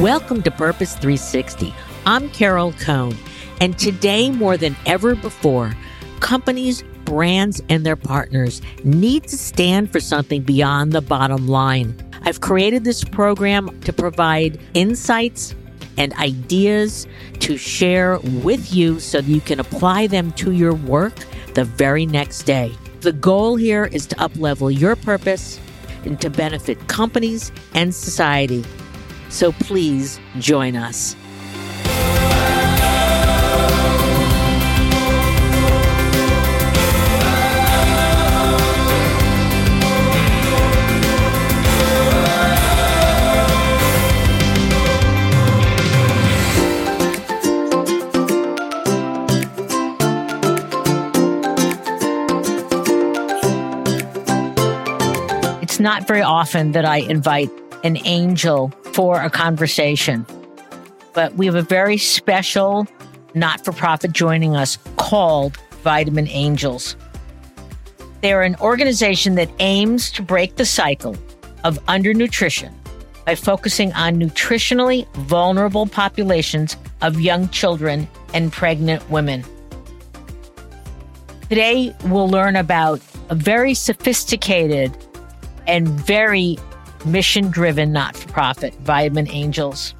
Welcome to Purpose 360. I'm Carol Cone, and today more than ever before, companies, brands, and their partners need to stand for something beyond the bottom line. I've created this program to provide insights and ideas to share with you so that you can apply them to your work the very next day. The goal here is to uplevel your purpose and to benefit companies and society. So please join us. It's not very often that I invite an angel for a conversation, but we have a very special not for profit joining us called Vitamin Angels. They're an organization that aims to break the cycle of undernutrition by focusing on nutritionally vulnerable populations of young children and pregnant women. Today, we'll learn about a very sophisticated and very mission driven not for profit, Vitamin Angels.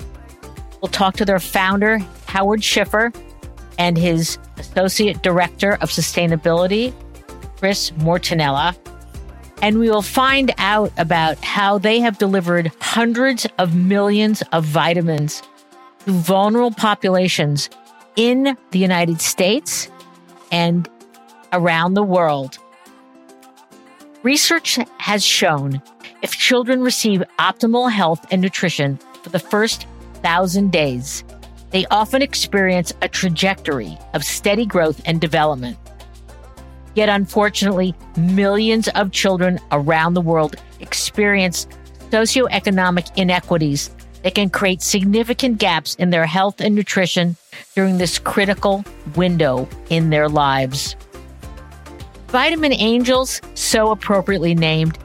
We'll talk to their founder, Howard Schiffer, and his associate director of sustainability, Chris Mortanella. And we will find out about how they have delivered hundreds of millions of vitamins to vulnerable populations in the United States and around the world. Research has shown if children receive optimal health and nutrition for the first thousand days, they often experience a trajectory of steady growth and development. Yet, unfortunately, millions of children around the world experience socioeconomic inequities that can create significant gaps in their health and nutrition during this critical window in their lives. Vitamin Angels, so appropriately named,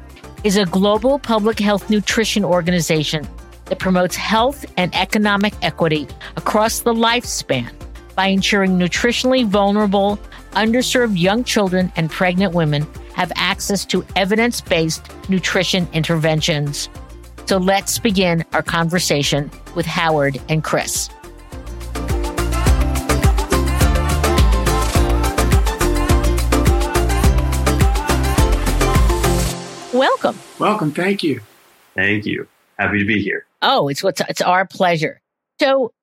is a global public health nutrition organization that promotes health and economic equity across the lifespan by ensuring nutritionally vulnerable, underserved young children and pregnant women have access to evidence based nutrition interventions. So let's begin our conversation with Howard and Chris. Welcome. Welcome. Thank you. Thank you. Happy to be here. Oh, it's what's it's our pleasure. So,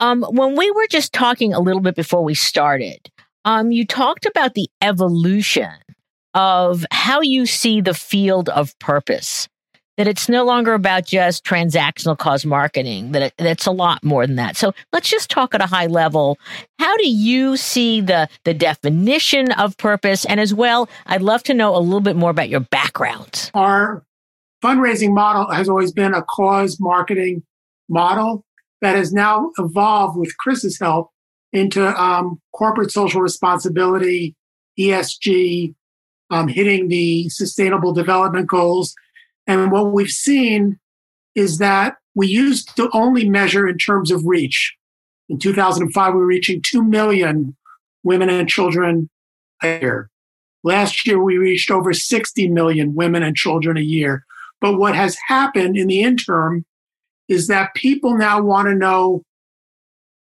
um, when we were just talking a little bit before we started, um, you talked about the evolution of how you see the field of purpose. That it's no longer about just transactional cause marketing. That it, it's a lot more than that. So let's just talk at a high level. How do you see the the definition of purpose? And as well, I'd love to know a little bit more about your background. Our fundraising model has always been a cause marketing model that has now evolved with Chris's help into um, corporate social responsibility, ESG, um, hitting the sustainable development goals. And what we've seen is that we used to only measure in terms of reach. In 2005, we were reaching 2 million women and children a year. Last year, we reached over 60 million women and children a year. But what has happened in the interim is that people now want to know,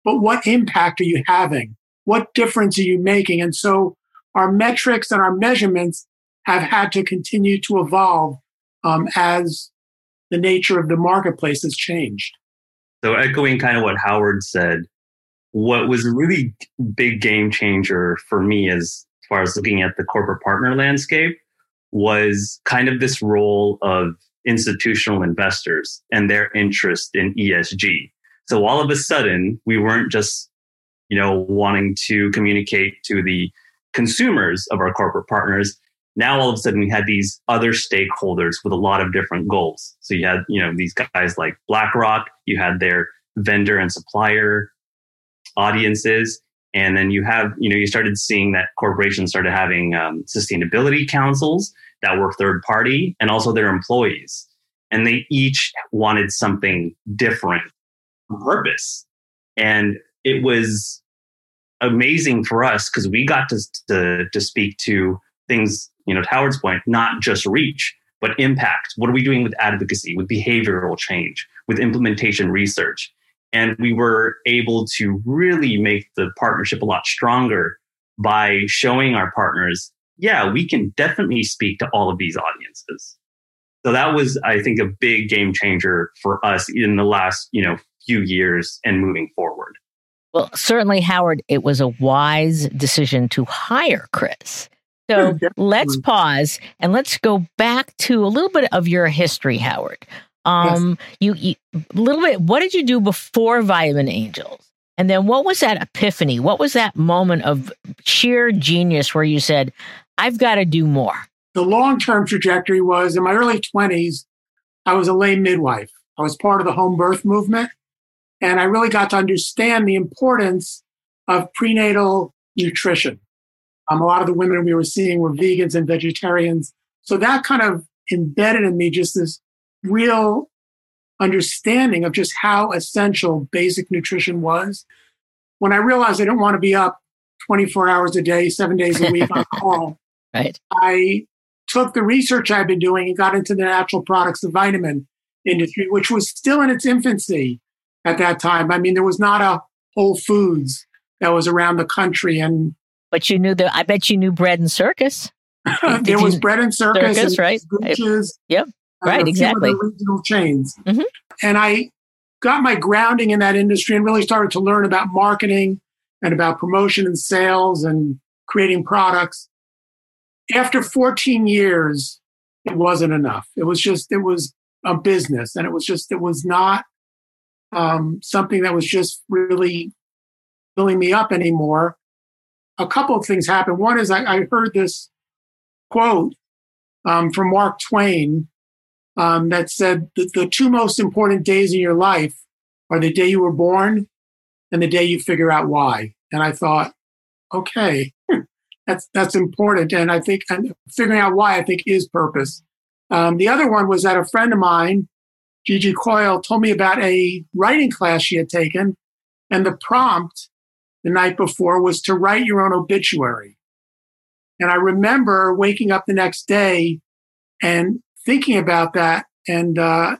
but what impact are you having? What difference are you making? And so our metrics and our measurements have had to continue to evolve um, as the nature of the marketplace has changed. So, echoing kind of what Howard said, what was a really big game changer for me as far as looking at the corporate partner landscape was kind of this role of institutional investors and their interest in ESG. So all of a sudden, we weren't just, you know, wanting to communicate to the consumers of our corporate partners. Now all of a sudden we had these other stakeholders with a lot of different goals. So you had, you know, these guys like BlackRock, you had their vendor and supplier audiences, and then you have, you know, you started seeing that corporations started having um, sustainability councils that were third party and also their employees. And they each wanted something different purpose. And it was amazing for us because we got to, to, to speak to things, you know, to Howard's point, not just reach, but impact. What are we doing with advocacy, with behavioral change, with implementation research? And we were able to really make the partnership a lot stronger by showing our partners, yeah, we can definitely speak to all of these audiences. So that was, I think, a big game changer for us in the last, you know, few years and moving forward. Well, certainly, Howard, it was a wise decision to hire Chris. So let's pause and let's go back to a little bit of your history, Howard. Um, yes. you, a little bit. What did you do before Vitamin Angels? And then what was that epiphany? What was that moment of sheer genius where you said, I've got to do more? The long term trajectory was in my early 20s, I was a lay midwife. I was part of the home birth movement. And I really got to understand the importance of prenatal nutrition. Um, a lot of the women we were seeing were vegans and vegetarians. So that kind of embedded in me just this real understanding of just how essential basic nutrition was. When I realized I didn't want to be up 24 hours a day, seven days a week on call, right. I took the research I've been doing and got into the natural products, the vitamin industry, which was still in its infancy at that time. I mean, there was not a Whole Foods that was around the country. And but you knew the. I bet you knew bread and circus. there was bread and circus, circus and right? Gooches, yep, right, exactly. Regional chains, mm-hmm. and I got my grounding in that industry and really started to learn about marketing and about promotion and sales and creating products. After 14 years, it wasn't enough. It was just, it was a business and it was just, it was not um, something that was just really filling me up anymore. A couple of things happened. One is I, I heard this quote um, from Mark Twain um, that said that the two most important days in your life are the day you were born and the day you figure out why. And I thought, okay, that's that's important. And I think and figuring out why I think is purpose. Um, the other one was that a friend of mine Gigi Coyle told me about a writing class she had taken, and the prompt the night before was to write your own obituary. And I remember waking up the next day and thinking about that and uh,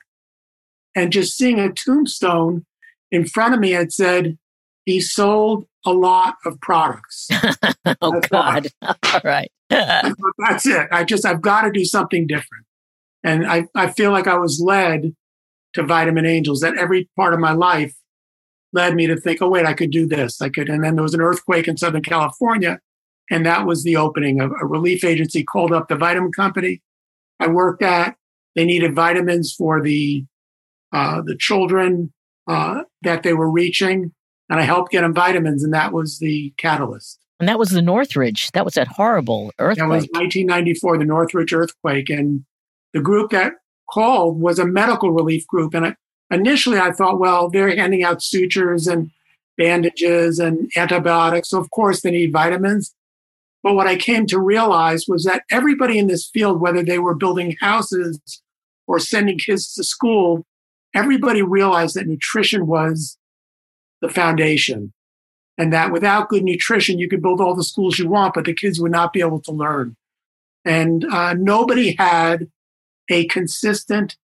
and just seeing a tombstone in front of me. It said, "He sold a lot of products." oh God! All right, that's it. I just I've got to do something different, and I I feel like I was led to Vitamin Angels that every part of my life led me to think, oh, wait, I could do this. I could. And then there was an earthquake in Southern California. And that was the opening of a relief agency called up the vitamin company I worked at. They needed vitamins for the, uh, the children uh, that they were reaching. And I helped get them vitamins. And that was the catalyst. And that was the Northridge. That was that horrible earthquake. That was 1994, the Northridge earthquake. And the group that called was a medical relief group. And I, initially I thought, well, they're handing out sutures and bandages and antibiotics. So, of course, they need vitamins. But what I came to realize was that everybody in this field, whether they were building houses or sending kids to school, everybody realized that nutrition was the foundation. And that without good nutrition, you could build all the schools you want, but the kids would not be able to learn. And uh, nobody had a consistent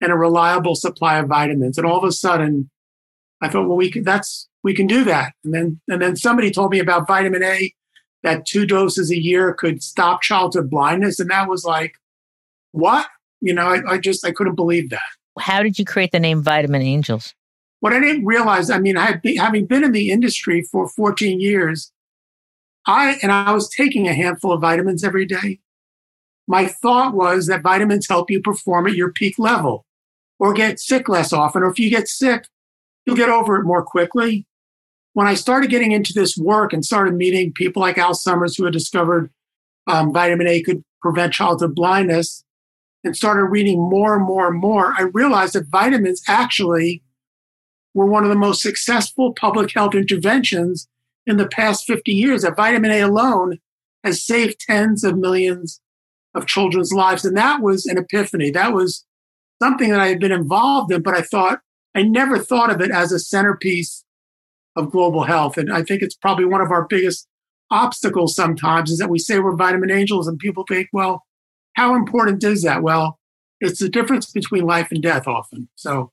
and a reliable supply of vitamins. And all of a sudden, I thought, well, we can, that's, we can do that. And then, and then somebody told me about vitamin A, that two doses a year could stop childhood blindness. And that was like, what? You know, I, I just, I couldn't believe that. How did you create the name Vitamin Angels? What I didn't realize, I mean, I had, having been in the industry for 14 years, I, and I was taking a handful of vitamins every day my thought was that vitamins help you perform at your peak level or get sick less often. Or if you get sick, you'll get over it more quickly. When I started getting into this work and started meeting people like Al Summers, who had discovered um, vitamin A could prevent childhood blindness, and started reading more and more and more, I realized that vitamins actually were one of the most successful public health interventions in the past 50 years. That vitamin A alone has saved tens of millions of children's lives. And that was an epiphany. That was something that I had been involved in, but I thought I never thought of it as a centerpiece of global health. And I think it's probably one of our biggest obstacles sometimes is that we say we're vitamin angels and people think, well, how important is that? Well, it's the difference between life and death often. So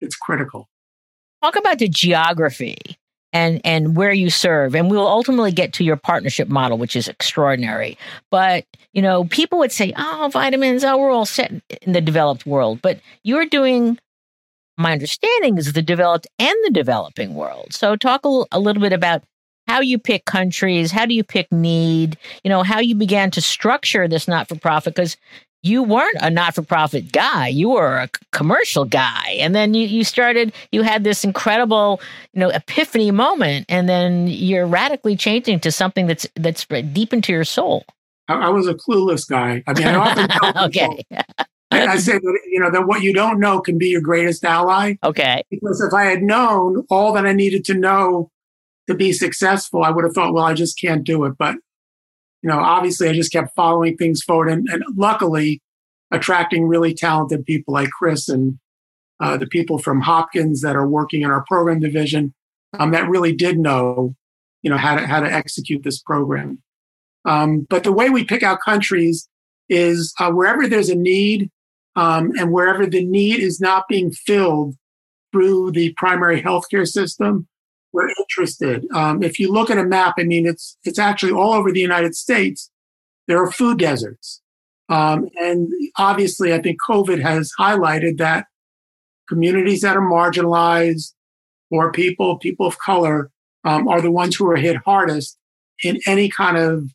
it's critical. Talk about the geography and and where you serve. And we'll ultimately get to your partnership model which is extraordinary. But you know people would say oh vitamins oh we're all set in the developed world. But you're doing my understanding is the developed and the developing world. So talk a, a little bit about how you pick countries how do you pick need you know how you began to structure this not-for-profit because you weren't a not-for-profit guy. You were a commercial guy. And then you, you started you had this incredible you know epiphany moment and then you're radically changing to something that's that's deep into your soul. I, I was a clueless guy. I mean i often tell okay. I, I say that you know that what you don't know can be your greatest ally. Okay. Because if i had known all that i needed to know to be successful i would have thought well i just can't do it. But you know, obviously I just kept following things forward and, and luckily attracting really talented people like Chris and uh, the people from Hopkins that are working in our program division um, that really did know, you know, how to, how to execute this program. Um, but the way we pick out countries is uh, wherever there's a need um, and wherever the need is not being filled through the primary healthcare system, we're interested. Um, if you look at a map, I mean, it's it's actually all over the United States. There are food deserts, um, and obviously, I think COVID has highlighted that communities that are marginalized, or people, people of color, um, are the ones who are hit hardest in any kind of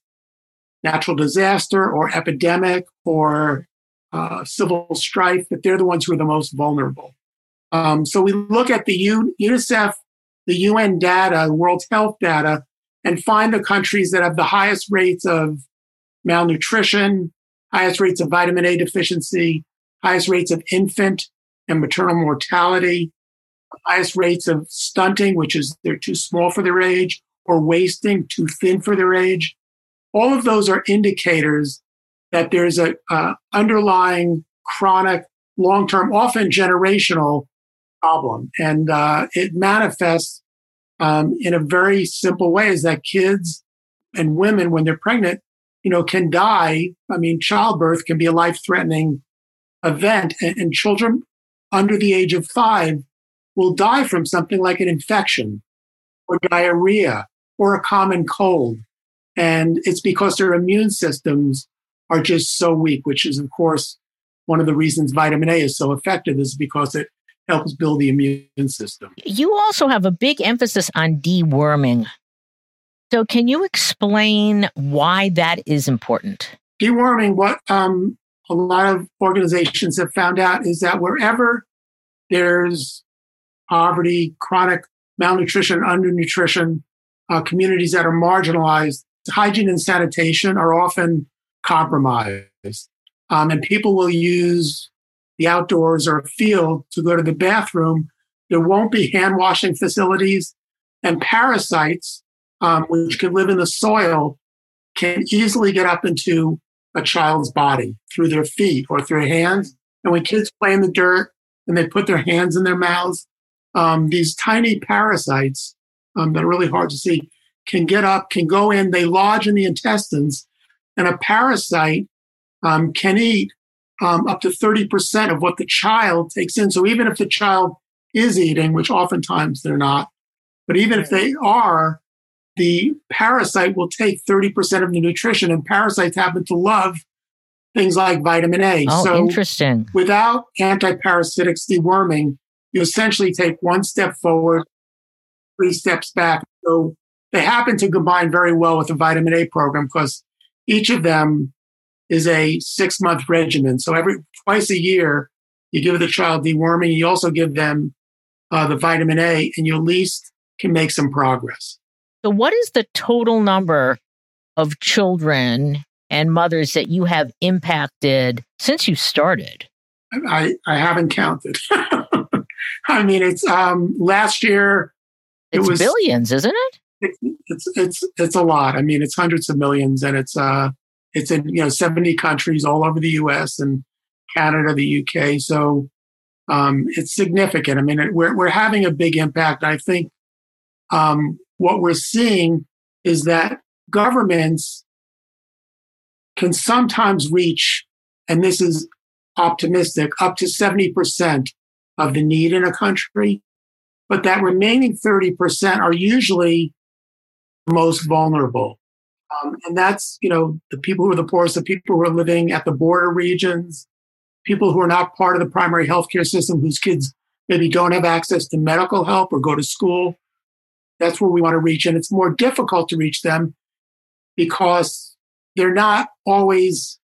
natural disaster or epidemic or uh, civil strife. That they're the ones who are the most vulnerable. Um, so we look at the UNICEF the UN data, World Health data, and find the countries that have the highest rates of malnutrition, highest rates of vitamin A deficiency, highest rates of infant and maternal mortality, highest rates of stunting, which is they're too small for their age, or wasting, too thin for their age. All of those are indicators that there's a underlying chronic, long-term, often generational problem. And uh, it manifests um, in a very simple way is that kids and women, when they're pregnant, you know, can die. I mean, childbirth can be a life threatening event, and, and children under the age of five will die from something like an infection or diarrhea or a common cold. And it's because their immune systems are just so weak, which is, of course, one of the reasons vitamin A is so effective is because it helps build the immune system. You also have a big emphasis on deworming. So, can you explain why that is important? Deworming, what um, a lot of organizations have found out is that wherever there's poverty, chronic malnutrition, undernutrition, uh, communities that are marginalized, hygiene and sanitation are often compromised. Um, and people will use the outdoors or a field to go to the bathroom, there won't be hand washing facilities and parasites, um, which can live in the soil, can easily get up into a child's body through their feet or through their hands. And when kids play in the dirt and they put their hands in their mouths, um, these tiny parasites um, that are really hard to see can get up, can go in, they lodge in the intestines, and a parasite um, can eat um, up to 30% of what the child takes in. So even if the child is eating, which oftentimes they're not, but even if they are, the parasite will take 30% of the nutrition, and parasites happen to love things like vitamin A. Oh, so interesting. Without antiparasitics deworming, you essentially take one step forward, three steps back. So they happen to combine very well with the vitamin A program because each of them is a six month regimen. So every twice a year, you give the child deworming. You also give them uh, the vitamin A, and you at least can make some progress. So, what is the total number of children and mothers that you have impacted since you started? I, I haven't counted. I mean, it's um, last year. It's it was billions, isn't it? it? It's it's it's a lot. I mean, it's hundreds of millions, and it's uh, it's in you know 70 countries all over the U.S. and Canada, the UK. So um, it's significant. I mean, we're, we're having a big impact. I think um, what we're seeing is that governments can sometimes reach, and this is optimistic, up to 70% of the need in a country. But that remaining 30% are usually most vulnerable. Um, and that's, you know, the people who are the poorest, the people who are living at the border regions, people who are not part of the primary healthcare system, whose kids maybe don't have access to medical help or go to school. That's where we want to reach. And it's more difficult to reach them because they're not always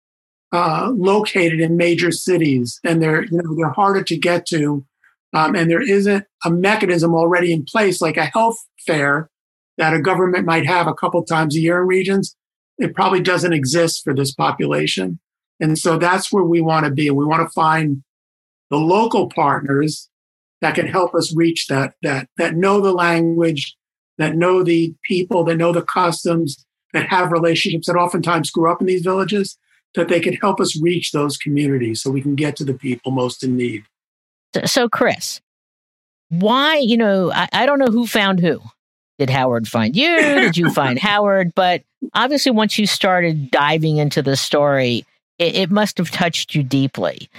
uh, located in major cities and they're, you know, they're harder to get to. Um, and there isn't a mechanism already in place like a health fair that a government might have a couple times a year in regions. It probably doesn't exist for this population. And so that's where we want to be. We want to find the local partners that can help us reach that, that, that know the language, that know the people, that know the customs, that have relationships that oftentimes grew up in these villages, that they can help us reach those communities so we can get to the people most in need. So, Chris, why, you know, I, I don't know who found who. Did Howard find you? Did you find Howard? But obviously, once you started diving into the story, it, it must have touched you deeply.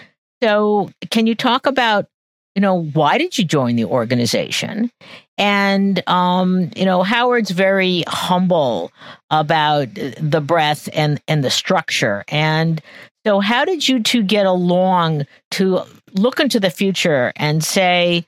So, can you talk about, you know, why did you join the organization? And, um, you know, Howard's very humble about the breadth and, and the structure. And so, how did you two get along to look into the future and say,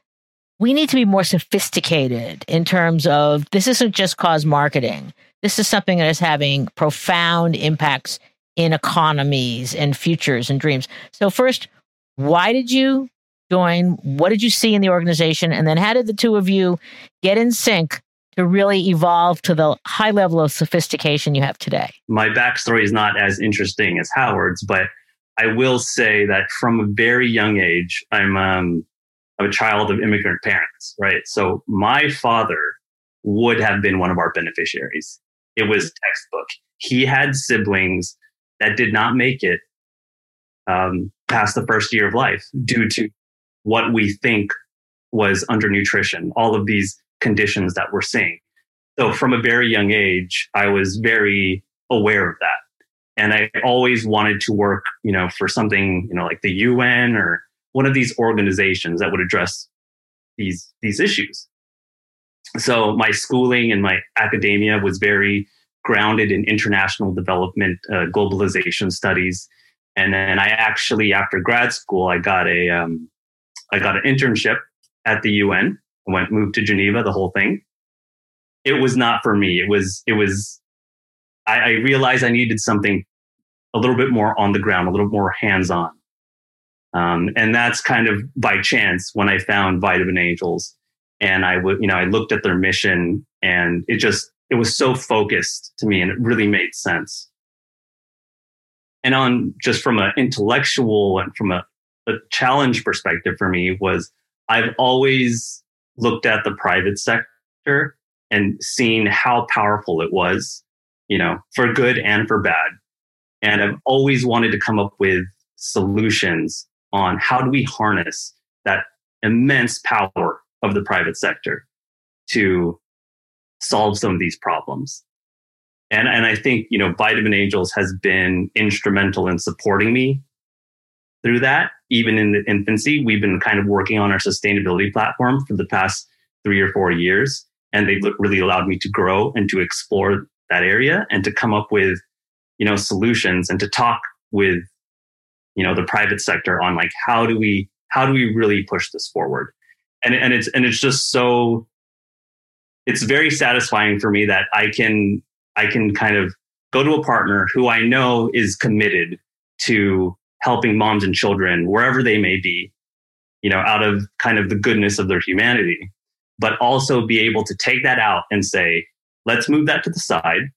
we need to be more sophisticated in terms of this isn't just cause marketing. This is something that is having profound impacts in economies and futures and dreams. So, first, why did you join? What did you see in the organization? And then, how did the two of you get in sync to really evolve to the high level of sophistication you have today? My backstory is not as interesting as Howard's, but I will say that from a very young age, I'm um, a child of immigrant parents, right? So my father would have been one of our beneficiaries. It was textbook. He had siblings that did not make it um, past the first year of life due to what we think was undernutrition, all of these conditions that we're seeing. So from a very young age, I was very aware of that. And I always wanted to work, you know, for something, you know, like the UN or one of these organizations that would address these, these issues. So my schooling and my academia was very grounded in international development, uh, globalization studies. And then I actually, after grad school, I got a, um, I got an internship at the UN. I went, moved to Geneva, the whole thing. It was not for me. It was, it was, I, I realized I needed something a little bit more on the ground, a little more hands on. Um, and that's kind of by chance when I found Vitamin Angels. And I would, you know, I looked at their mission and it just, it was so focused to me and it really made sense. And on just from an intellectual and from a, a challenge perspective for me was I've always looked at the private sector and seen how powerful it was, you know, for good and for bad. And I've always wanted to come up with solutions on how do we harness that immense power of the private sector to solve some of these problems. And, and I think, you know, Vitamin Angels has been instrumental in supporting me through that. Even in the infancy, we've been kind of working on our sustainability platform for the past three or four years. And they've really allowed me to grow and to explore that area and to come up with, you know, solutions and to talk with you know the private sector on like how do we how do we really push this forward and and it's and it's just so it's very satisfying for me that I can I can kind of go to a partner who I know is committed to helping moms and children wherever they may be, you know, out of kind of the goodness of their humanity, but also be able to take that out and say, let's move that to the side.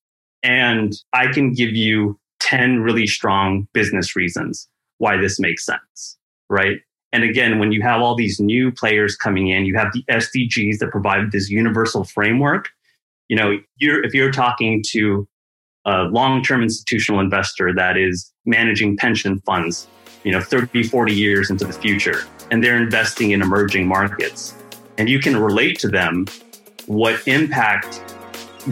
And I can give you 10 really strong business reasons why this makes sense, right? And again, when you have all these new players coming in, you have the SDGs that provide this universal framework. You know, you're, if you're talking to a long-term institutional investor that is managing pension funds, you know, 30, 40 years into the future, and they're investing in emerging markets. And you can relate to them what impact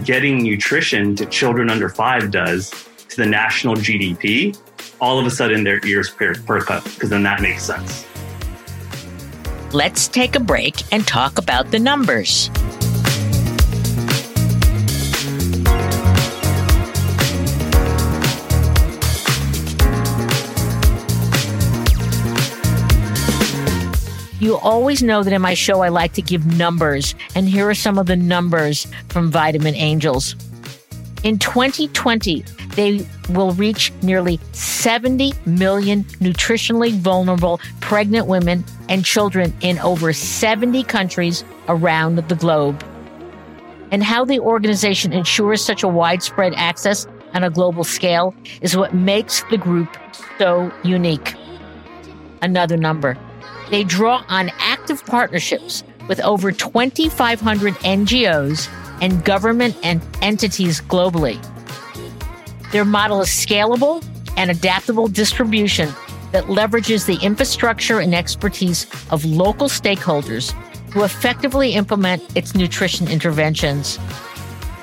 getting nutrition to children under five does to the national GDP. All of a sudden, their ears perk up because then that makes sense. Let's take a break and talk about the numbers. You always know that in my show, I like to give numbers, and here are some of the numbers from Vitamin Angels. In 2020, they will reach nearly 70 million nutritionally vulnerable pregnant women and children in over 70 countries around the globe. And how the organization ensures such a widespread access on a global scale is what makes the group so unique. Another number they draw on active partnerships with over 2,500 NGOs and government and entities globally. Their model is scalable and adaptable distribution that leverages the infrastructure and expertise of local stakeholders to effectively implement its nutrition interventions.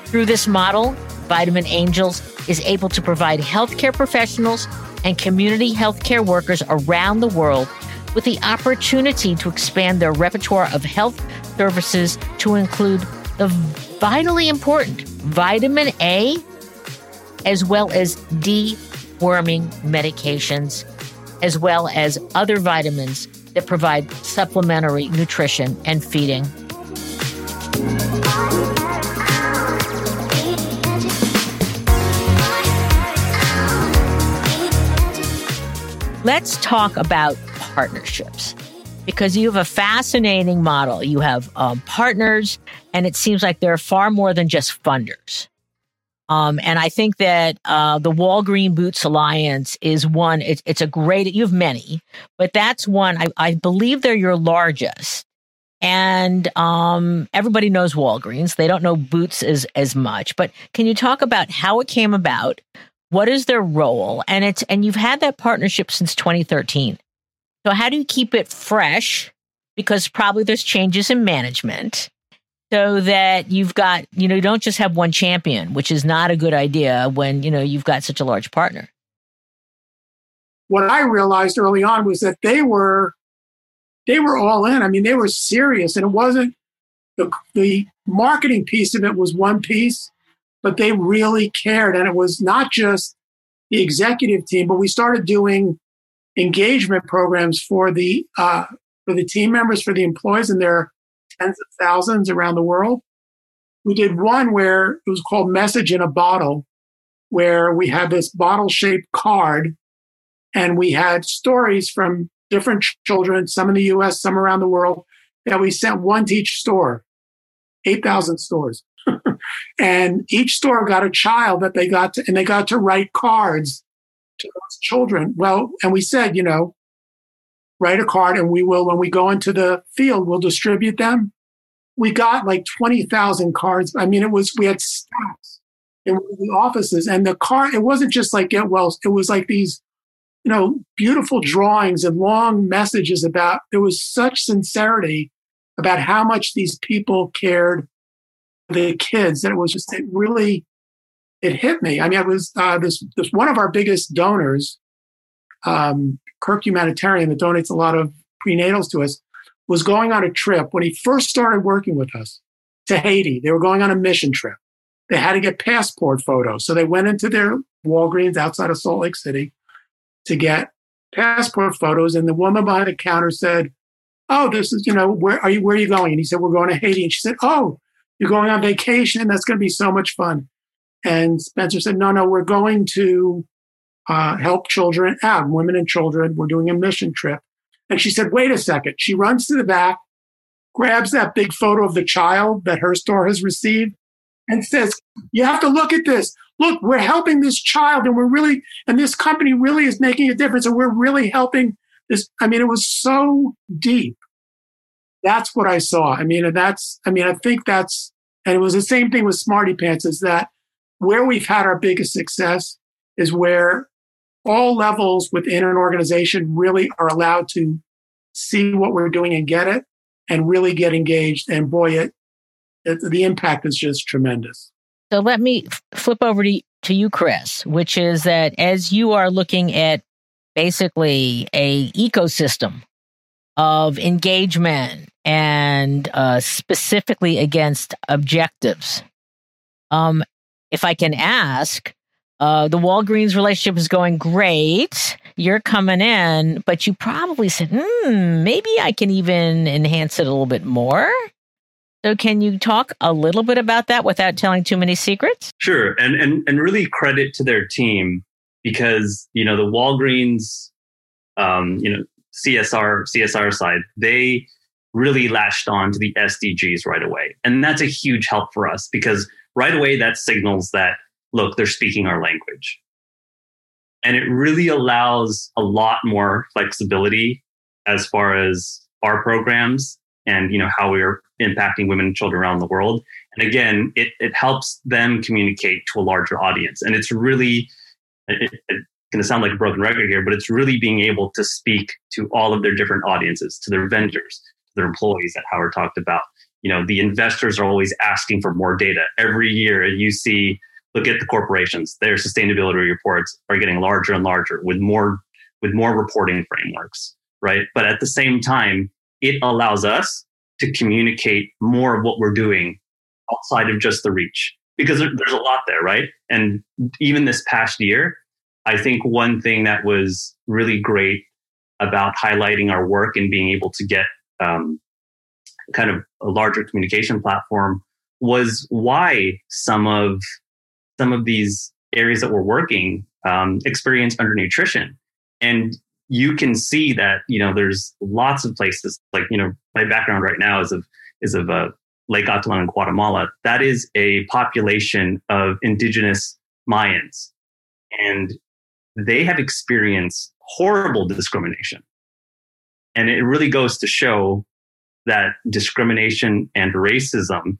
Through this model, Vitamin Angels is able to provide healthcare professionals and community healthcare workers around the world with the opportunity to expand their repertoire of health services to include the vitally important vitamin A, as well as deworming medications, as well as other vitamins that provide supplementary nutrition and feeding. Let's talk about partnerships because you have a fascinating model. You have um, partners, and it seems like they're far more than just funders. Um, and I think that uh, the Walgreen Boots Alliance is one. It's, it's a great. You have many, but that's one. I, I believe they're your largest. And um, everybody knows Walgreens. They don't know Boots as as much. But can you talk about how it came about? What is their role? And it's and you've had that partnership since 2013. So, how do you keep it fresh? Because probably there's changes in management so that you've got, you know, you don't just have one champion, which is not a good idea when, you know, you've got such a large partner. What I realized early on was that they were they were all in. I mean, they were serious and it wasn't the the marketing piece of it was one piece, but they really cared and it was not just the executive team, but we started doing engagement programs for the uh, for the team members, for the employees, and there are tens of thousands around the world. We did one where it was called Message in a Bottle, where we had this bottle shaped card and we had stories from different children, some in the US, some around the world, that we sent one to each store, 8,000 stores. and each store got a child that they got to, and they got to write cards to those children. Well, and we said, you know, write a card and we will, when we go into the field, we'll distribute them. We got like 20,000 cards. I mean, it was, we had stacks in the offices and the card, it wasn't just like get well, it was like these, you know, beautiful drawings and long messages about, there was such sincerity about how much these people cared for the kids that it was just, it really, it hit me. I mean, it was uh, this, this one of our biggest donors, um, Kirk Humanitarian, that donates a lot of prenatals to us, was going on a trip when he first started working with us to Haiti. They were going on a mission trip. They had to get passport photos. So they went into their Walgreens outside of Salt Lake City to get passport photos. And the woman behind the counter said, Oh, this is, you know, where are you, where are you going? And he said, We're going to Haiti. And she said, Oh, you're going on vacation. That's going to be so much fun. And Spencer said, no, no, we're going to uh, help children out, women and children. We're doing a mission trip. And she said, wait a second. She runs to the back, grabs that big photo of the child that her store has received, and says, you have to look at this. Look, we're helping this child, and we're really, and this company really is making a difference, and we're really helping this. I mean, it was so deep. That's what I saw. I mean, and that's, I mean, I think that's, and it was the same thing with SmartyPants is that where we've had our biggest success is where all levels within an organization really are allowed to see what we're doing and get it and really get engaged. And boy, it, it the impact is just tremendous. So let me flip over to, to you, Chris, which is that as you are looking at basically a ecosystem of engagement and uh, specifically against objectives. Um, if I can ask, uh, the Walgreens relationship is going great. You're coming in, but you probably said, hmm, maybe I can even enhance it a little bit more. So, can you talk a little bit about that without telling too many secrets? Sure, and and and really credit to their team because you know the Walgreens, um, you know CSR CSR side, they really latched on to the SDGs right away, and that's a huge help for us because right away that signals that look they're speaking our language, and it really allows a lot more flexibility as far as our programs and you know how we are impacting women and children around the world and again it, it helps them communicate to a larger audience and it's really it, going to sound like a broken record here, but it's really being able to speak to all of their different audiences, to their vendors, to their employees that Howard talked about. You know, the investors are always asking for more data. Every year you see, look at the corporations, their sustainability reports are getting larger and larger with more with more reporting frameworks, right? But at the same time, it allows us to communicate more of what we're doing outside of just the reach because there's a lot there, right? And even this past year, I think one thing that was really great about highlighting our work and being able to get um, kind of a larger communication platform was why some of some of these areas that we're working um, experience undernutrition and you can see that you know there's lots of places like you know my background right now is of is of uh, Lake Atitlan in Guatemala. That is a population of indigenous Mayans, and they have experienced horrible discrimination. And it really goes to show that discrimination and racism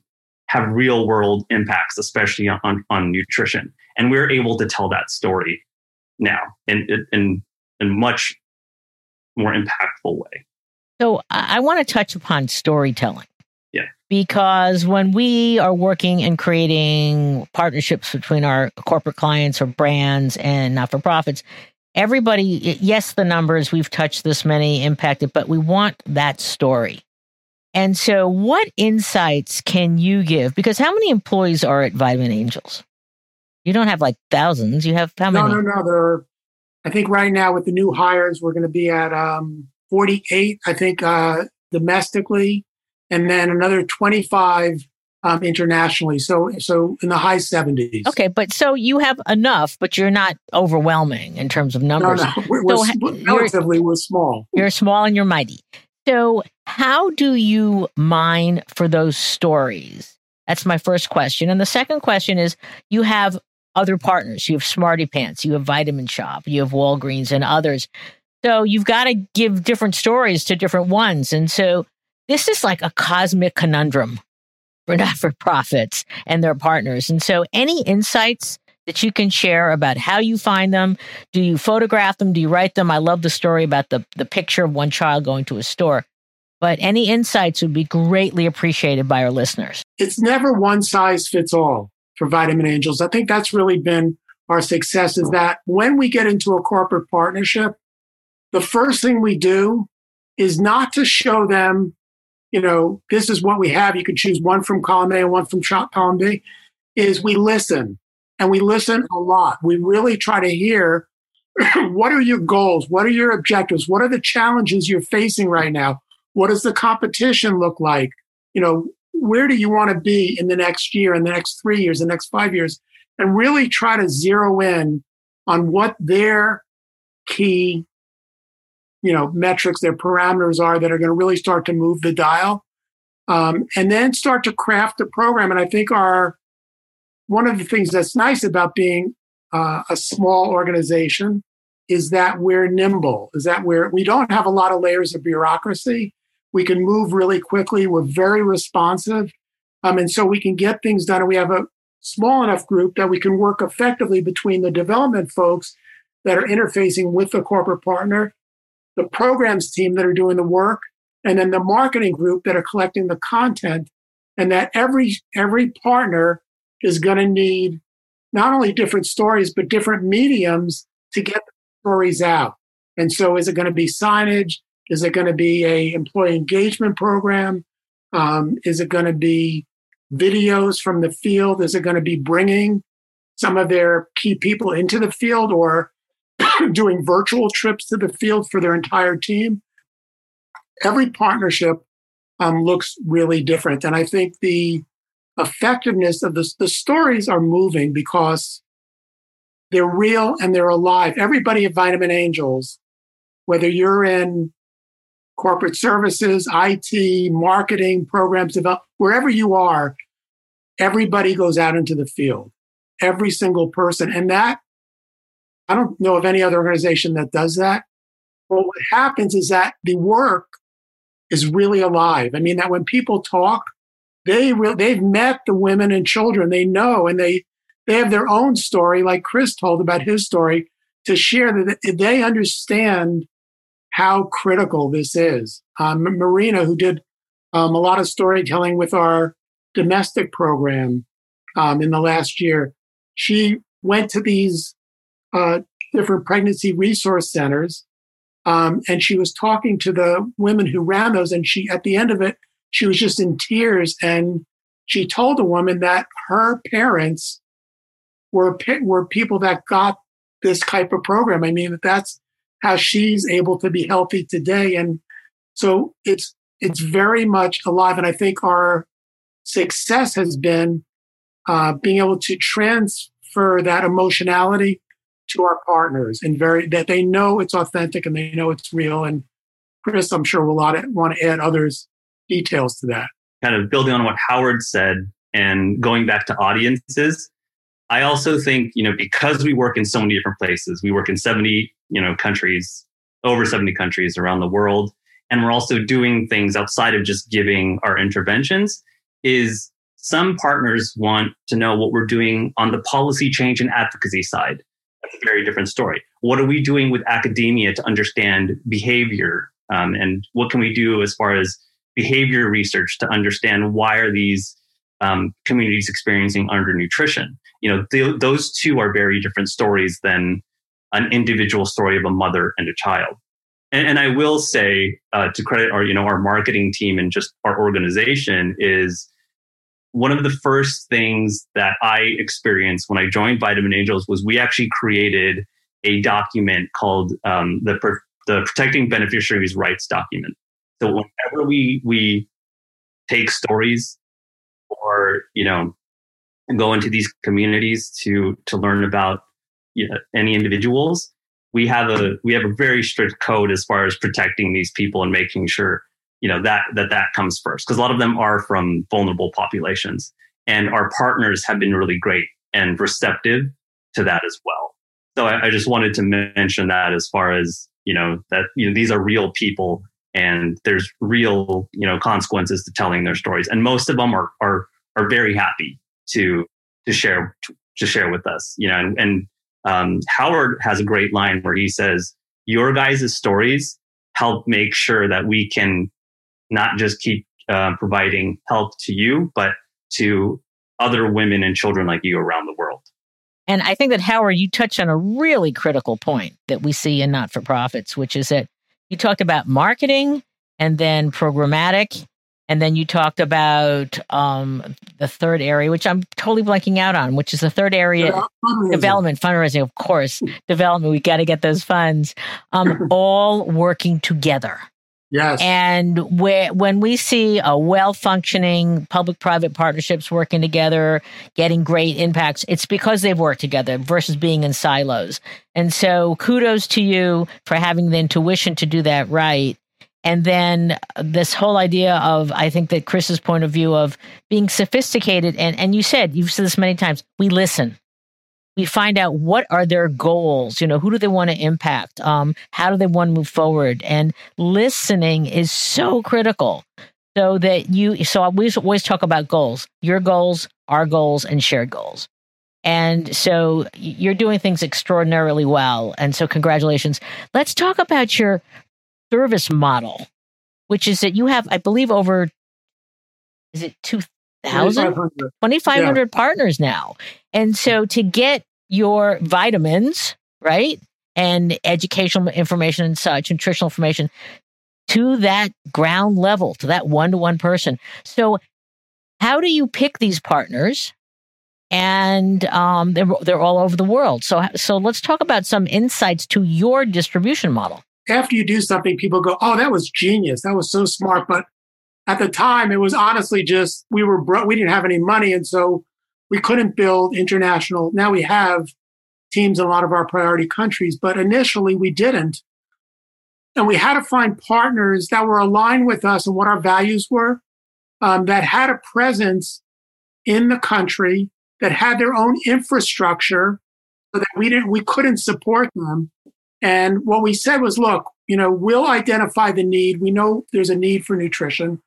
have real world impacts, especially on, on nutrition. And we're able to tell that story now in, in, in much more impactful way. So I want to touch upon storytelling. Yeah. Because when we are working and creating partnerships between our corporate clients or brands and not for profits, everybody, yes, the numbers, we've touched this many, impacted, but we want that story. And so, what insights can you give? Because how many employees are at Vitamin Angels? You don't have like thousands. You have how many? No, no, no. There are, I think right now with the new hires, we're going to be at um, 48, I think, uh, domestically and then another 25 um, internationally. So, so in the high 70s. Okay, but so you have enough, but you're not overwhelming in terms of numbers. No, no, we're, so we're relatively we're small. You're small and you're mighty. So, how do you mine for those stories? That's my first question. And the second question is you have other partners. You have SmartyPants, you have Vitamin Shoppe, you have Walgreens, and others. So, you've got to give different stories to different ones. And so, this is like a cosmic conundrum for not for profits and their partners. And so, any insights that you can share about how you find them? Do you photograph them? Do you write them? I love the story about the, the picture of one child going to a store. But any insights would be greatly appreciated by our listeners. It's never one size fits all for Vitamin Angels. I think that's really been our success is that when we get into a corporate partnership, the first thing we do is not to show them you know, this is what we have. You can choose one from column A and one from column B. Is we listen and we listen a lot. We really try to hear what are your goals? What are your objectives? What are the challenges you're facing right now? What does the competition look like? You know, where do you want to be in the next year, in the next three years, the next five years? And really try to zero in on what their key you know metrics their parameters are that are going to really start to move the dial um, and then start to craft the program and i think our one of the things that's nice about being uh, a small organization is that we're nimble is that we're we don't have a lot of layers of bureaucracy. We can move really quickly. We're very responsive. Um, and so we can get things done. And we have a small enough group that we can work effectively between the development folks that are interfacing with the corporate partner, the programs team that are doing the work, and then the marketing group that are collecting the content, and that every every partner is going to need not only different stories but different mediums to get stories out. And so, is it going to be signage? Is it going to be a employee engagement program? Um, is it going to be videos from the field? Is it going to be bringing some of their key people into the field or doing virtual trips to the field for their entire team? Every partnership um, looks really different. And I think the effectiveness of the, the stories are moving because they're real and they're alive. Everybody at Vitamin Angels, whether you're in corporate services, IT, marketing, programs develop, wherever you are, everybody goes out into the field, every single person. And that, I don't know of any other organization that does that. But what happens is that the work is really alive. I mean, that when people talk, they re- they've met the women and children they know, and they they have their own story, like Chris told about his story, to share that they understand how critical this is. Um, Marina, who did um, a lot of storytelling with our domestic program um, in the last year, she went to these uh, different pregnancy resource centers um, and she was talking to the women who ran those. And she, at the end of it, she was just in tears. And she told a woman that her parents were, were people that got this type of program. I mean, that's how she's able to be healthy today. And so it's it's very much alive. And I think our success has been uh, being able to transfer that emotionality to our partners and very that they know it's authentic and they know it's real. And Chris, I'm sure will want to add others details to that. Kind of building on what Howard said and going back to audiences, I also think, you know, because we work in so many different places, we work in 70, you know, countries, over 70 countries around the world, and we're also doing things outside of just giving our interventions, is some partners want to know what we're doing on the policy change and advocacy side. That's a very different story. What are we doing with academia to understand behavior? Um, and what can we do as far as behavior research to understand why are these um, communities experiencing undernutrition. You know, th- those two are very different stories than an individual story of a mother and a child. And, and I will say, uh, to credit our, you know, our marketing team and just our organization is one of the first things that I experienced when I joined Vitamin Angels was we actually created a document called um, the the Protecting Beneficiaries' Rights document. So uh-huh. whenever we we take stories or you know go into these communities to to learn about you know, any individuals we have a we have a very strict code as far as protecting these people and making sure you know that that that comes first. Because a lot of them are from vulnerable populations and our partners have been really great and receptive to that as well. So I, I just wanted to mention that as far as you know that you know these are real people and there's real you know consequences to telling their stories. And most of them are are are very happy to to share to, share with us you know and, and um, howard has a great line where he says your guys' stories help make sure that we can not just keep uh, providing help to you but to other women and children like you around the world. And i think that howard you touched on a really critical point that we see in not-for-profits which is that you talked about marketing and then programmatic and then you talked about um, the third area, which I'm totally blanking out on, which is the third area fundraising. development, fundraising, of course, development. We got to get those funds um, all working together. Yes. And when we see a well functioning public private partnerships working together, getting great impacts, it's because they've worked together versus being in silos. And so kudos to you for having the intuition to do that right. And then this whole idea of, I think that Chris's point of view of being sophisticated, and, and you said, you've said this many times, we listen. We find out what are their goals, you know, who do they want to impact? Um, how do they want to move forward? And listening is so critical. So that you, so we always talk about goals, your goals, our goals, and shared goals. And so you're doing things extraordinarily well. And so congratulations. Let's talk about your service model, which is that you have, I believe, over, is it 2,000? 2,500 yeah. partners now. And so to get your vitamins, right? And educational information and such, nutritional information to that ground level, to that one to one person. So, how do you pick these partners? And um, they're, they're all over the world. So, so let's talk about some insights to your distribution model. After you do something, people go, "Oh, that was genius! That was so smart." But at the time, it was honestly just we were bro- we didn't have any money, and so we couldn't build international. Now we have teams in a lot of our priority countries, but initially we didn't. And we had to find partners that were aligned with us and what our values were, um, that had a presence in the country, that had their own infrastructure, so that we didn't, we couldn't support them. And what we said was, look, you know, we'll identify the need. We know there's a need for nutrition.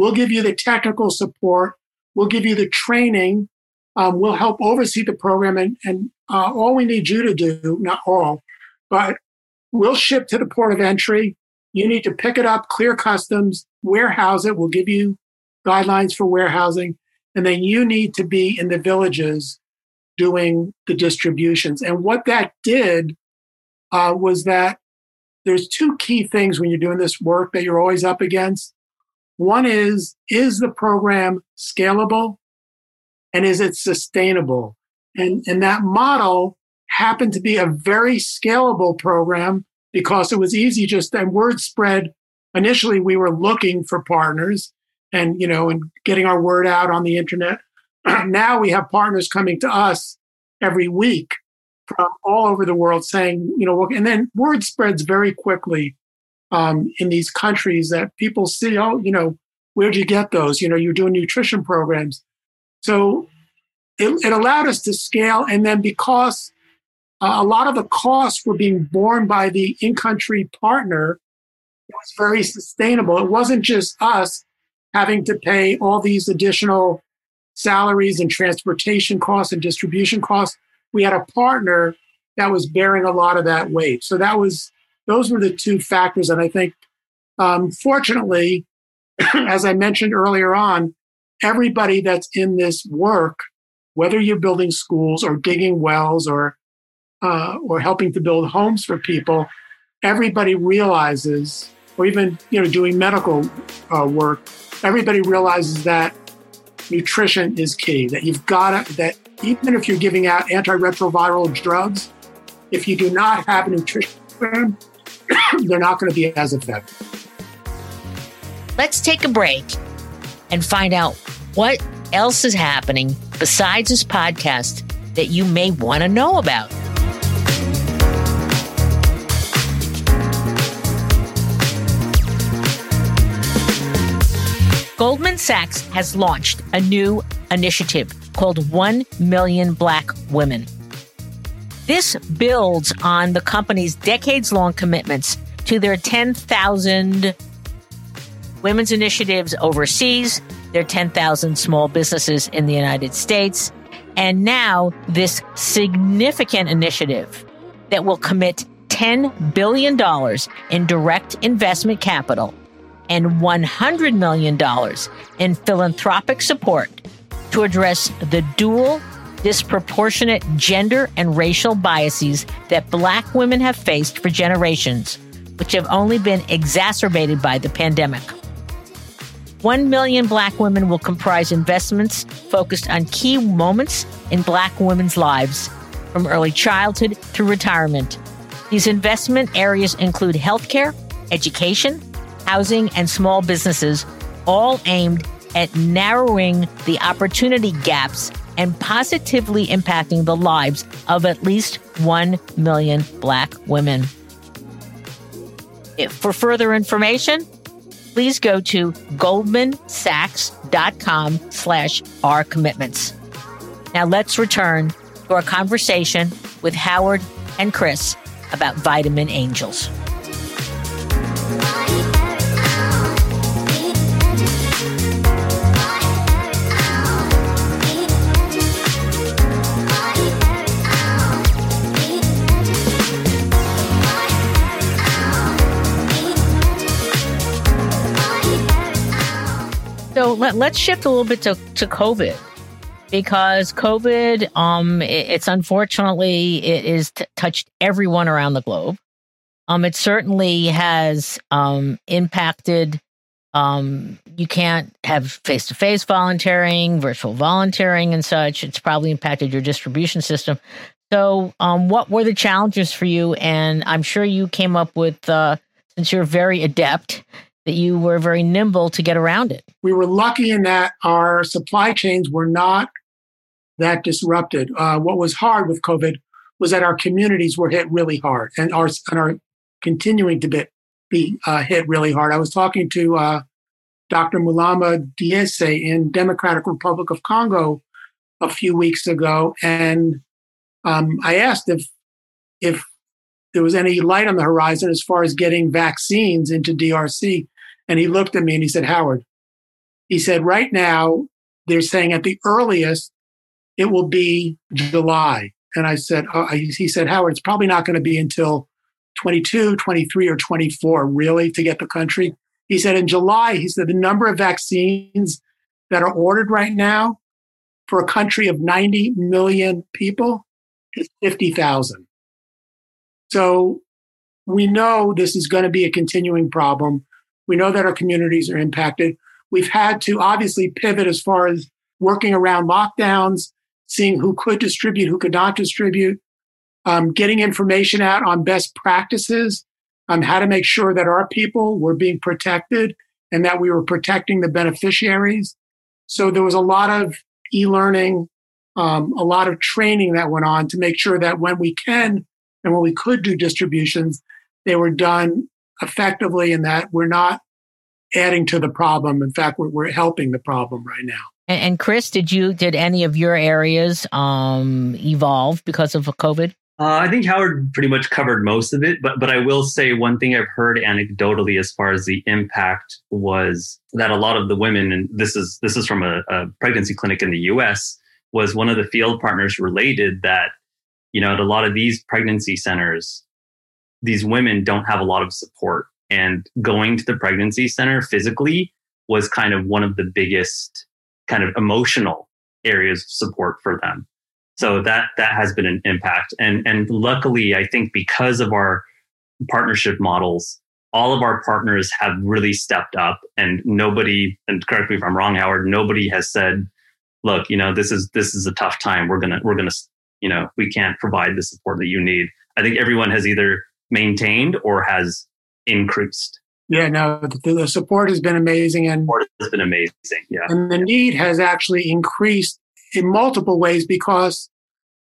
We'll give you the technical support. We'll give you the training. Um, we'll help oversee the program. And, and uh, all we need you to do, not all, but We'll ship to the port of entry. You need to pick it up, clear customs, warehouse it. We'll give you guidelines for warehousing. And then you need to be in the villages doing the distributions. And what that did uh, was that there's two key things when you're doing this work that you're always up against. One is, is the program scalable? And is it sustainable? And, and that model happened to be a very scalable program because it was easy just and word spread. Initially, we were looking for partners and, you know, and getting our word out on the internet. now we have partners coming to us every week from all over the world saying, you know, and then word spreads very quickly um, in these countries that people see, oh, you know, where'd you get those? You know, you're doing nutrition programs. So it, it allowed us to scale. And then because uh, a lot of the costs were being borne by the in country partner. It was very sustainable. It wasn't just us having to pay all these additional salaries and transportation costs and distribution costs. We had a partner that was bearing a lot of that weight. So that was those were the two factors. And I think, um, fortunately, as I mentioned earlier on, everybody that's in this work, whether you're building schools or digging wells or uh, or helping to build homes for people, everybody realizes, or even you know doing medical uh, work, everybody realizes that nutrition is key. That you've got to that even if you're giving out antiretroviral drugs, if you do not have a nutrition program, they're not going to be as effective. Let's take a break and find out what else is happening besides this podcast that you may want to know about. Goldman Sachs has launched a new initiative called 1 Million Black Women. This builds on the company's decades long commitments to their 10,000 women's initiatives overseas, their 10,000 small businesses in the United States, and now this significant initiative that will commit $10 billion in direct investment capital and $100 million in philanthropic support to address the dual disproportionate gender and racial biases that black women have faced for generations, which have only been exacerbated by the pandemic. One million black women will comprise investments focused on key moments in black women's lives, from early childhood through retirement. These investment areas include healthcare, education, housing, and small businesses, all aimed at narrowing the opportunity gaps and positively impacting the lives of at least 1 million Black women. For further information, please go to goldmansachs.com slash our commitments. Now let's return to our conversation with Howard and Chris about Vitamin Angels. Let, us shift a little bit to, to COVID because COVID, um, it, it's unfortunately it is t- touched everyone around the globe. Um, it certainly has um, impacted. Um, you can't have face to face volunteering, virtual volunteering, and such. It's probably impacted your distribution system. So, um, what were the challenges for you? And I'm sure you came up with, uh, since you're very adept, that you were very nimble to get around it. We were lucky in that our supply chains were not that disrupted. Uh, what was hard with COVID was that our communities were hit really hard and are, and are continuing to be, be uh, hit really hard. I was talking to uh, Dr. Mulama Diese in Democratic Republic of Congo a few weeks ago, and um, I asked if if there was any light on the horizon as far as getting vaccines into DRC, and he looked at me and he said, "Howard," he said, "Right now they're saying at the earliest it will be July." And I said, oh, he said, Howard, it's probably not going to be until 22, 23, or 24, really, to get the country. He said in July, he said the number of vaccines that are ordered right now for a country of 90 million people is 50,000. So we know this is going to be a continuing problem. We know that our communities are impacted. We've had to obviously pivot as far as working around lockdowns, seeing who could distribute, who could not distribute, um, getting information out on best practices, on how to make sure that our people were being protected and that we were protecting the beneficiaries. So there was a lot of e-learning, um, a lot of training that went on to make sure that when we can and when we could do distributions, they were done effectively and that we're not adding to the problem. In fact, we're, we're helping the problem right now. And, and, Chris, did you did any of your areas um, evolve because of COVID? Uh, I think Howard pretty much covered most of it, but but I will say one thing I've heard anecdotally as far as the impact was that a lot of the women, and this is this is from a, a pregnancy clinic in the U.S., was one of the field partners related that you know at a lot of these pregnancy centers, these women don't have a lot of support, and going to the pregnancy center physically was kind of one of the biggest kind of emotional areas of support for them. So that that has been an impact. And and luckily, I think because of our partnership models, all of our partners have really stepped up and nobody, and correct me if I'm wrong, Howard, nobody has said, look, you know, this is this is a tough time. We're gonna, we're gonna, you know, we can't provide the support that you need. I think everyone has either maintained or has increased. Yeah, no, the, the support has been amazing, and support has been amazing. Yeah, and the need has actually increased in multiple ways because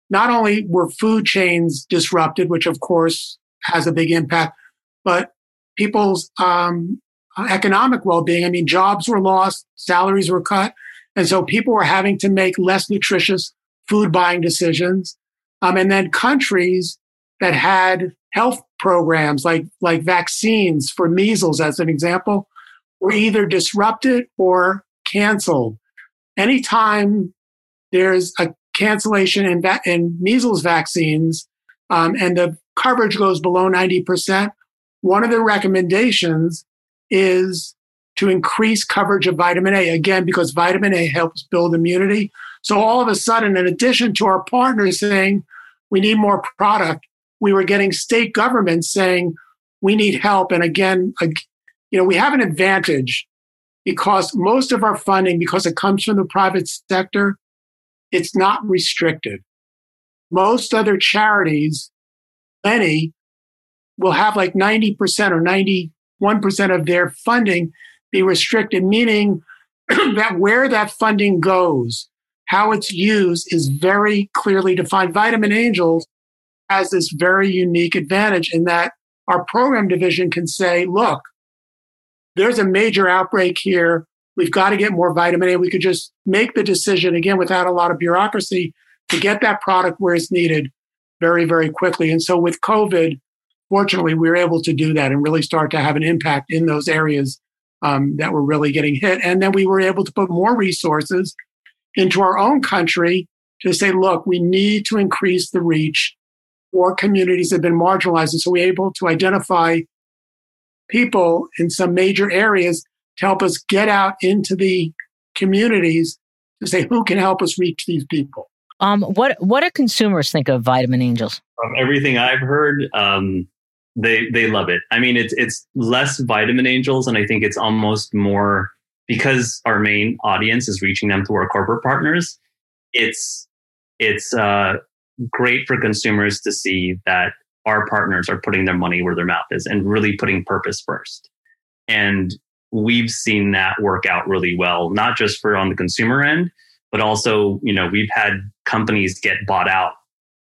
not only were food chains disrupted, which of course has a big impact, but people's um, economic well-being. I mean, jobs were lost, salaries were cut, and so people were having to make less nutritious food buying decisions. Um, and then countries that had health programs like like vaccines for measles, as an example, were either disrupted or canceled. Anytime there's a cancellation in, va- in measles vaccines um, and the coverage goes below 90%, one of the recommendations is to increase coverage of vitamin A. Again, because vitamin A helps build immunity. So all of a sudden, in addition to our partners saying we need more product, we were getting state governments saying we need help. And again, you know, we have an advantage because most of our funding, because it comes from the private sector, it's not restricted. Most other charities, many, will have like 90% or 91% of their funding be restricted, meaning that where that funding goes, how it's used is very clearly defined. Vitamin Angels has this very unique advantage in that our program division can say, look, there's a major outbreak here. We've got to get more vitamin A. We could just make the decision again without a lot of bureaucracy to get that product where it's needed very, very quickly. And so with COVID, fortunately, we were able to do that and really start to have an impact in those areas um, that were really getting hit. And then we were able to put more resources into our own country to say, look, we need to increase the reach for communities that have been marginalized. And so we're able to identify people in some major areas to help us get out into the communities to say who can help us reach these people. Um, what what do consumers think of Vitamin Angels? From everything I've heard, um, they they love it. I mean, it's it's less Vitamin Angels, and I think it's almost more because our main audience is reaching them through our corporate partners. It's it's uh, great for consumers to see that our partners are putting their money where their mouth is and really putting purpose first. And we've seen that work out really well, not just for on the consumer end, but also, you know, we've had companies get bought out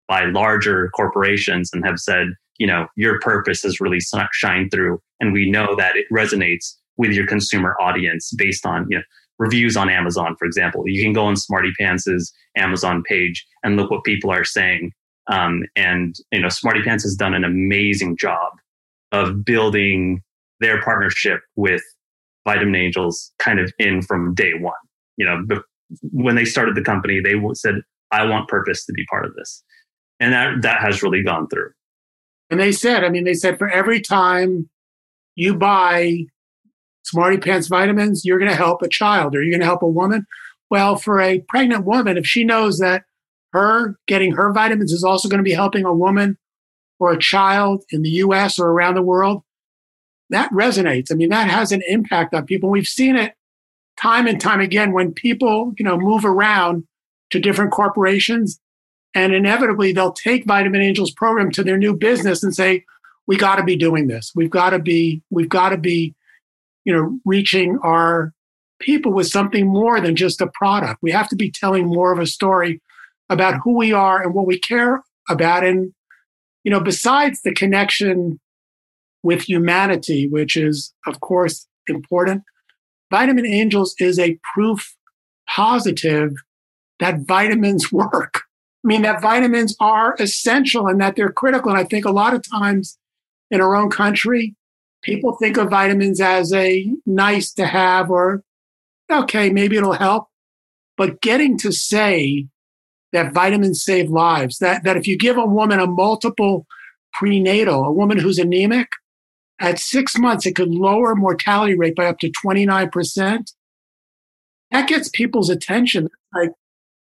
by larger corporations and have said, you know, your purpose has really shined through. And we know that it resonates with your consumer audience based on, you know, reviews on Amazon, for example. You can go on SmartyPants's Amazon page and look what people are saying. Um, and, you know, SmartyPants has done an amazing job of building their partnership with Vitamin Angels kind of in from day one. You know, when they started the company, they said, I want purpose to be part of this. And that, that has really gone through. And they said, I mean, they said for every time you buy SmartyPants vitamins, you're going to help a child or you're going to help a woman. Well, for a pregnant woman, if she knows that her getting her vitamins is also going to be helping a woman or a child in the US or around the world, that resonates. I mean, that has an impact on people. We've seen it time and time again when people, you know, move around to different corporations and inevitably they'll take Vitamin Angels program to their new business and say, we got to be doing this. We've got to be, we've got to be, you know, reaching our people with something more than just a product. We have to be telling more of a story about who we are and what we care about. And, you know, besides the connection with humanity, which is, of course, important, Vitamin Angels is a proof positive that vitamins work. I mean, that vitamins are essential and that they're critical. And I think a lot of times in our own country, people think of vitamins as a nice to have or, okay, maybe it'll help. But getting to say that vitamins save lives, that, that if you give a woman a multiple prenatal, a woman who's anemic, at six months, it could lower mortality rate by up to 29%. That gets people's attention. Like,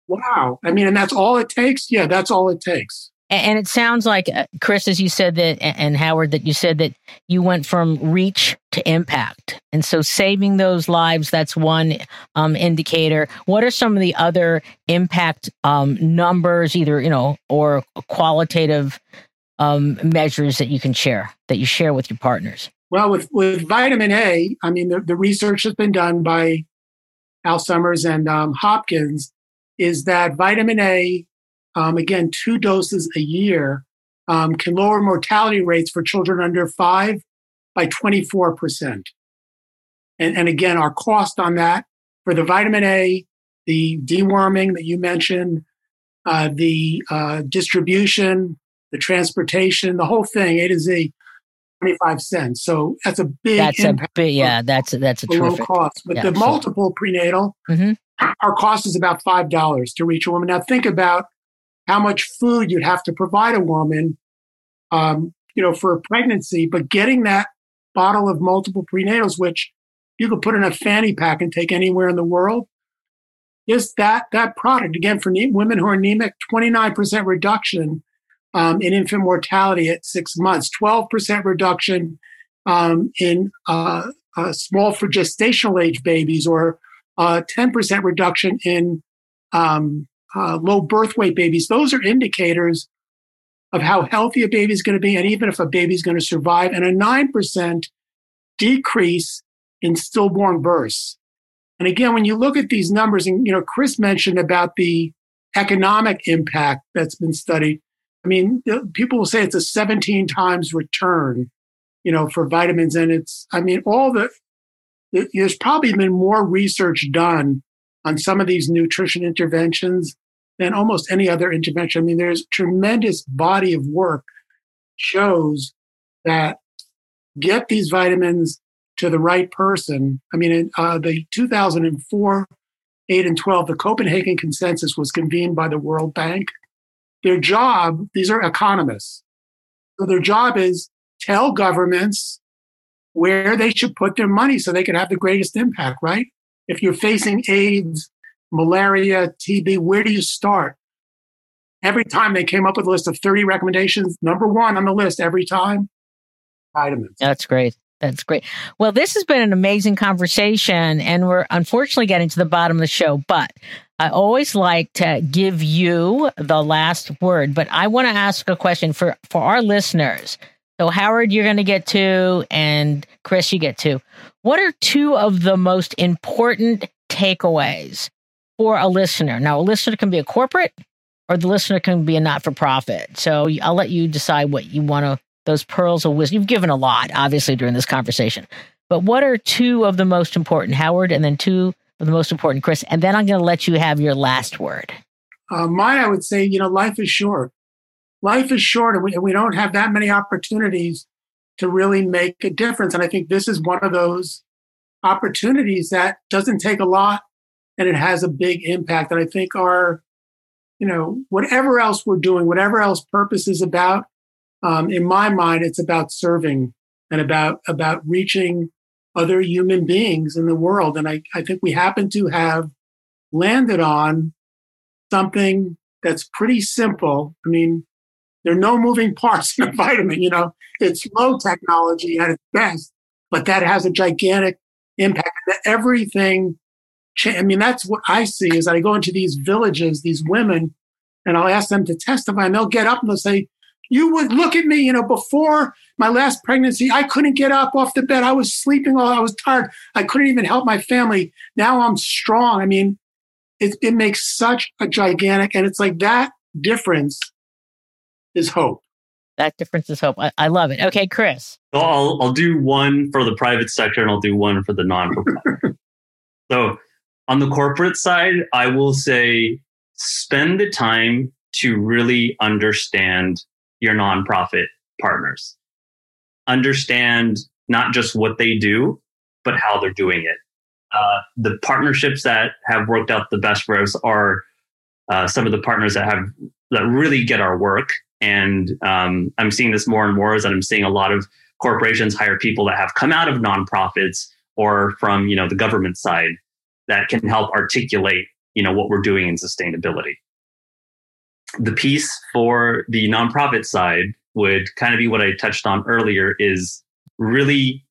wow. I mean, and that's all it takes? Yeah, that's all it takes. And it sounds like, uh, Chris, as you said that, and Howard, that you said that you went from reach to impact. And so saving those lives, that's one um, indicator. What are some of the other impact um, numbers, either, you know, or qualitative um, measures that you can share, that you share with your partners? Well, with, with vitamin A, I mean, the, the research has been done by Al Sommer and um, Hopkins is that vitamin A, um, again, two doses a year, um, can lower mortality rates for children under five by 24%. And, and again, our cost on that for the vitamin A, the deworming that you mentioned, uh, the uh, distribution, the transportation, the whole thing, it is A to Z, 25 cents. So that's a big That's a big, yeah, that's a, that's a low cost. But yeah, the multiple prenatal, mm-hmm. our cost is about $5 to reach a woman. Now think about how much food you'd have to provide a woman, um, you know, for a pregnancy, but getting that bottle of multiple prenatals, which you could put in a fanny pack and take anywhere in the world, is that that product. Again for ne- women who are anemic, 29% reduction um, in infant mortality at six months, 12% reduction um, in uh, uh, small for gestational age babies, or uh, 10% reduction in um, uh, low birth weight babies. Those are indicators of how healthy a baby is going to be, and even if a baby is going to survive, and a 9% decrease in stillborn births. And again, when you look at these numbers, and you know, Chris mentioned about the economic impact that's been studied. I mean, people will say it's a 17 times return, you know, for vitamins. And it's, I mean, all the, there's probably been more research done on some of these nutrition interventions than almost any other intervention. I mean, there's tremendous body of work shows that get these vitamins to the right person. I mean, in uh, the 2004, 8 and 12, the Copenhagen Consensus was convened by the World Bank. Their job, these are economists. So their job is tell governments where they should put their money so they can have the greatest impact, right? If you're facing AIDS, malaria, TB, where do you start? Every time they came up with a list of 30 recommendations, number one on the list every time, vitamins. That's great. That's great. Well, this has been an amazing conversation, and we're unfortunately getting to the bottom of the show, but I always like to give you the last word. But I want to ask a question for, for our listeners. So, Howard, you're going to get two, and Chris, you get two. What are two of the most important takeaways for a listener? Now, a listener can be a corporate or the listener can be a not for profit. So, I'll let you decide what you want to those pearls of wisdom? You've given a lot, obviously, during this conversation. But what are two of the most important, Howard, and then two of the most important, Chris? And then I'm going to let you have your last word. Uh, mine, I would say, you know, life is short. Life is short, and we, and we don't have that many opportunities to really make a difference. And I think this is one of those opportunities that doesn't take a lot and it has a big impact. And I think our, you know, whatever else we're doing, whatever else purpose is about, um, in my mind, it's about serving and about about reaching other human beings in the world. And I, I think we happen to have landed on something that's pretty simple. I mean, there are no moving parts in a vitamin, you know, it's low technology at its best, but that has a gigantic impact. Everything, I mean, that's what I see is I go into these villages, these women, and I'll ask them to testify and they'll get up and they'll say, you would look at me, you know, before my last pregnancy, I couldn't get up off the bed. I was sleeping all, I was tired. I couldn't even help my family. Now I'm strong. I mean, it, it makes such a gigantic, and it's like that difference is hope. That difference is hope. I, I love it. Okay, Chris. So I'll, I'll do one for the private sector and I'll do one for the non profit. so on the corporate side, I will say spend the time to really understand your nonprofit partners. Understand not just what they do, but how they're doing it. Uh, the partnerships that have worked out the best for us are uh, some of the partners that have that really get our work. And um, I'm seeing this more and more as I'm seeing a lot of corporations hire people that have come out of nonprofits or from you know the government side that can help articulate you know what we're doing in sustainability the piece for the nonprofit side would kind of be what I touched on earlier is really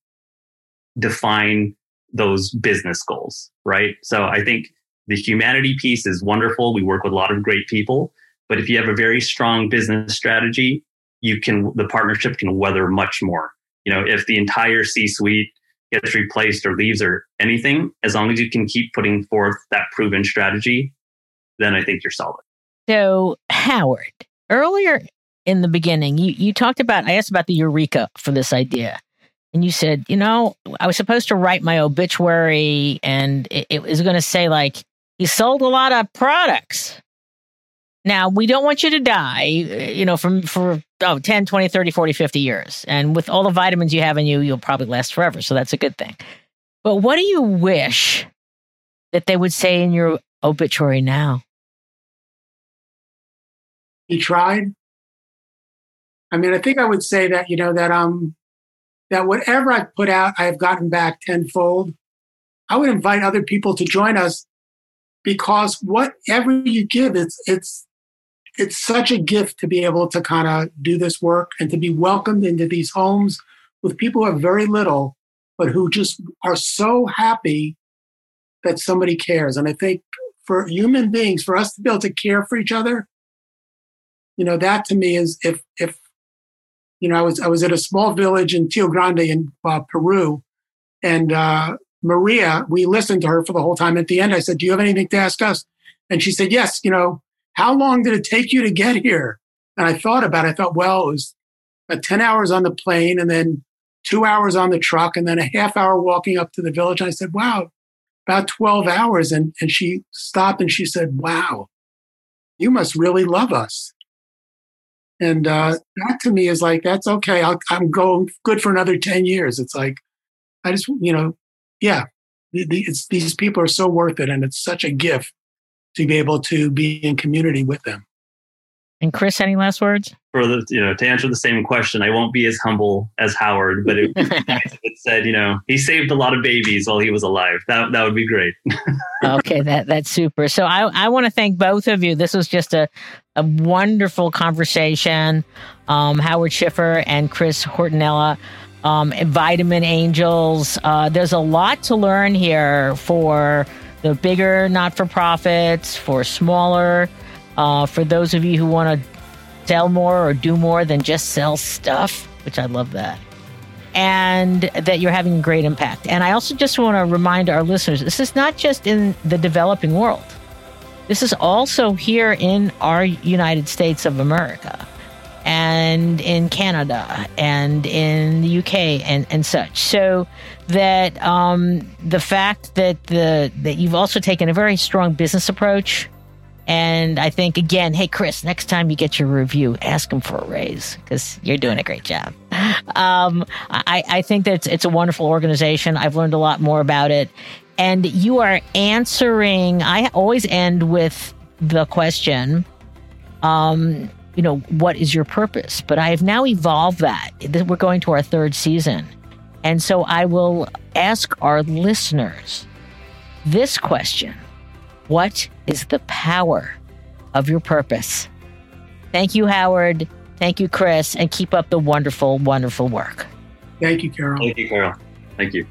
define those business goals, right? So I think the humanity piece is wonderful. We work with a lot of great people, but if you have a very strong business strategy, you can the partnership can weather much more. You know, if the entire C-suite gets replaced or leaves or anything, as long as you can keep putting forth that proven strategy, then I think you're solid. So, Howard, earlier in the beginning, you, you talked about, I asked about the eureka for this idea. And you said, you know, I was supposed to write my obituary and it, it was going to say, like, he sold a lot of products. Now, we don't want you to die, you know, from for oh, 10, 20, 30, 40, 50 years. And with all the vitamins you have in you, you'll probably last forever. So that's a good thing. But what do you wish that they would say in your obituary now? he tried. I mean, I think I would say that, you know, that um that whatever I've put out, I have gotten back tenfold. I would invite other people to join us because whatever you give, it's it's it's such a gift to be able to kind of do this work and to be welcomed into these homes with people who have very little, but who just are so happy that somebody cares. And I think for human beings, for us to be able to care for each other, you know, that to me is if if you know, I was I was at a small village in Tio Grande in uh, Peru, and uh, Maria, we listened to her for the whole time. At the end, I said, "Do you have anything to ask us?" And she said, "Yes." You know, how long did it take you to get here? And I thought about it. I thought, well, it was uh, ten hours on the plane, and then two hours on the truck, and then a half hour walking up to the village. And I said, "Wow, about twelve hours." And and she stopped and she said, "Wow, you must really love us." And uh, that to me is like, that's okay. i am going good for another 10 years. It's like, I just, you know, yeah, the, the, these people are so worth it. And it's such a gift to be able to be in community with them. And Chris, any last words? For the you know to answer the same question, I won't be as humble as Howard, but it, it said you know he saved a lot of babies while he was alive. That that would be great. okay, that that's super. So I I want to thank both of you. This was just a a wonderful conversation. Um, Howard Schiffer and Chris Hortonella. Um, Vitamin Angels. Uh, there's a lot to learn here for the bigger not for profits, for smaller uh, for those of you who want to sell more or do more than just sell stuff, which I love that, and that you're having a great impact. And I also just want to remind our listeners this is not just in the developing world, this is also here in our United States of America and in Canada and in the UK and, and such. So that um, the fact that the that you've also taken a very strong business approach and I think again, hey Chris, next time you get your review, ask him for a raise because you're doing a great job. Um, I, I think that it's, it's a wonderful organization. I've learned a lot more about it, and you are answering. I always end with the question, um, you know, what is your purpose? But I have now evolved that. We're going to our third season, and so I will ask our listeners this question what is the power of your purpose? Thank you, Howard. Thank you, Chris, and keep up the wonderful, wonderful work. Thank you, Carol. Thank you, Carol. Thank you.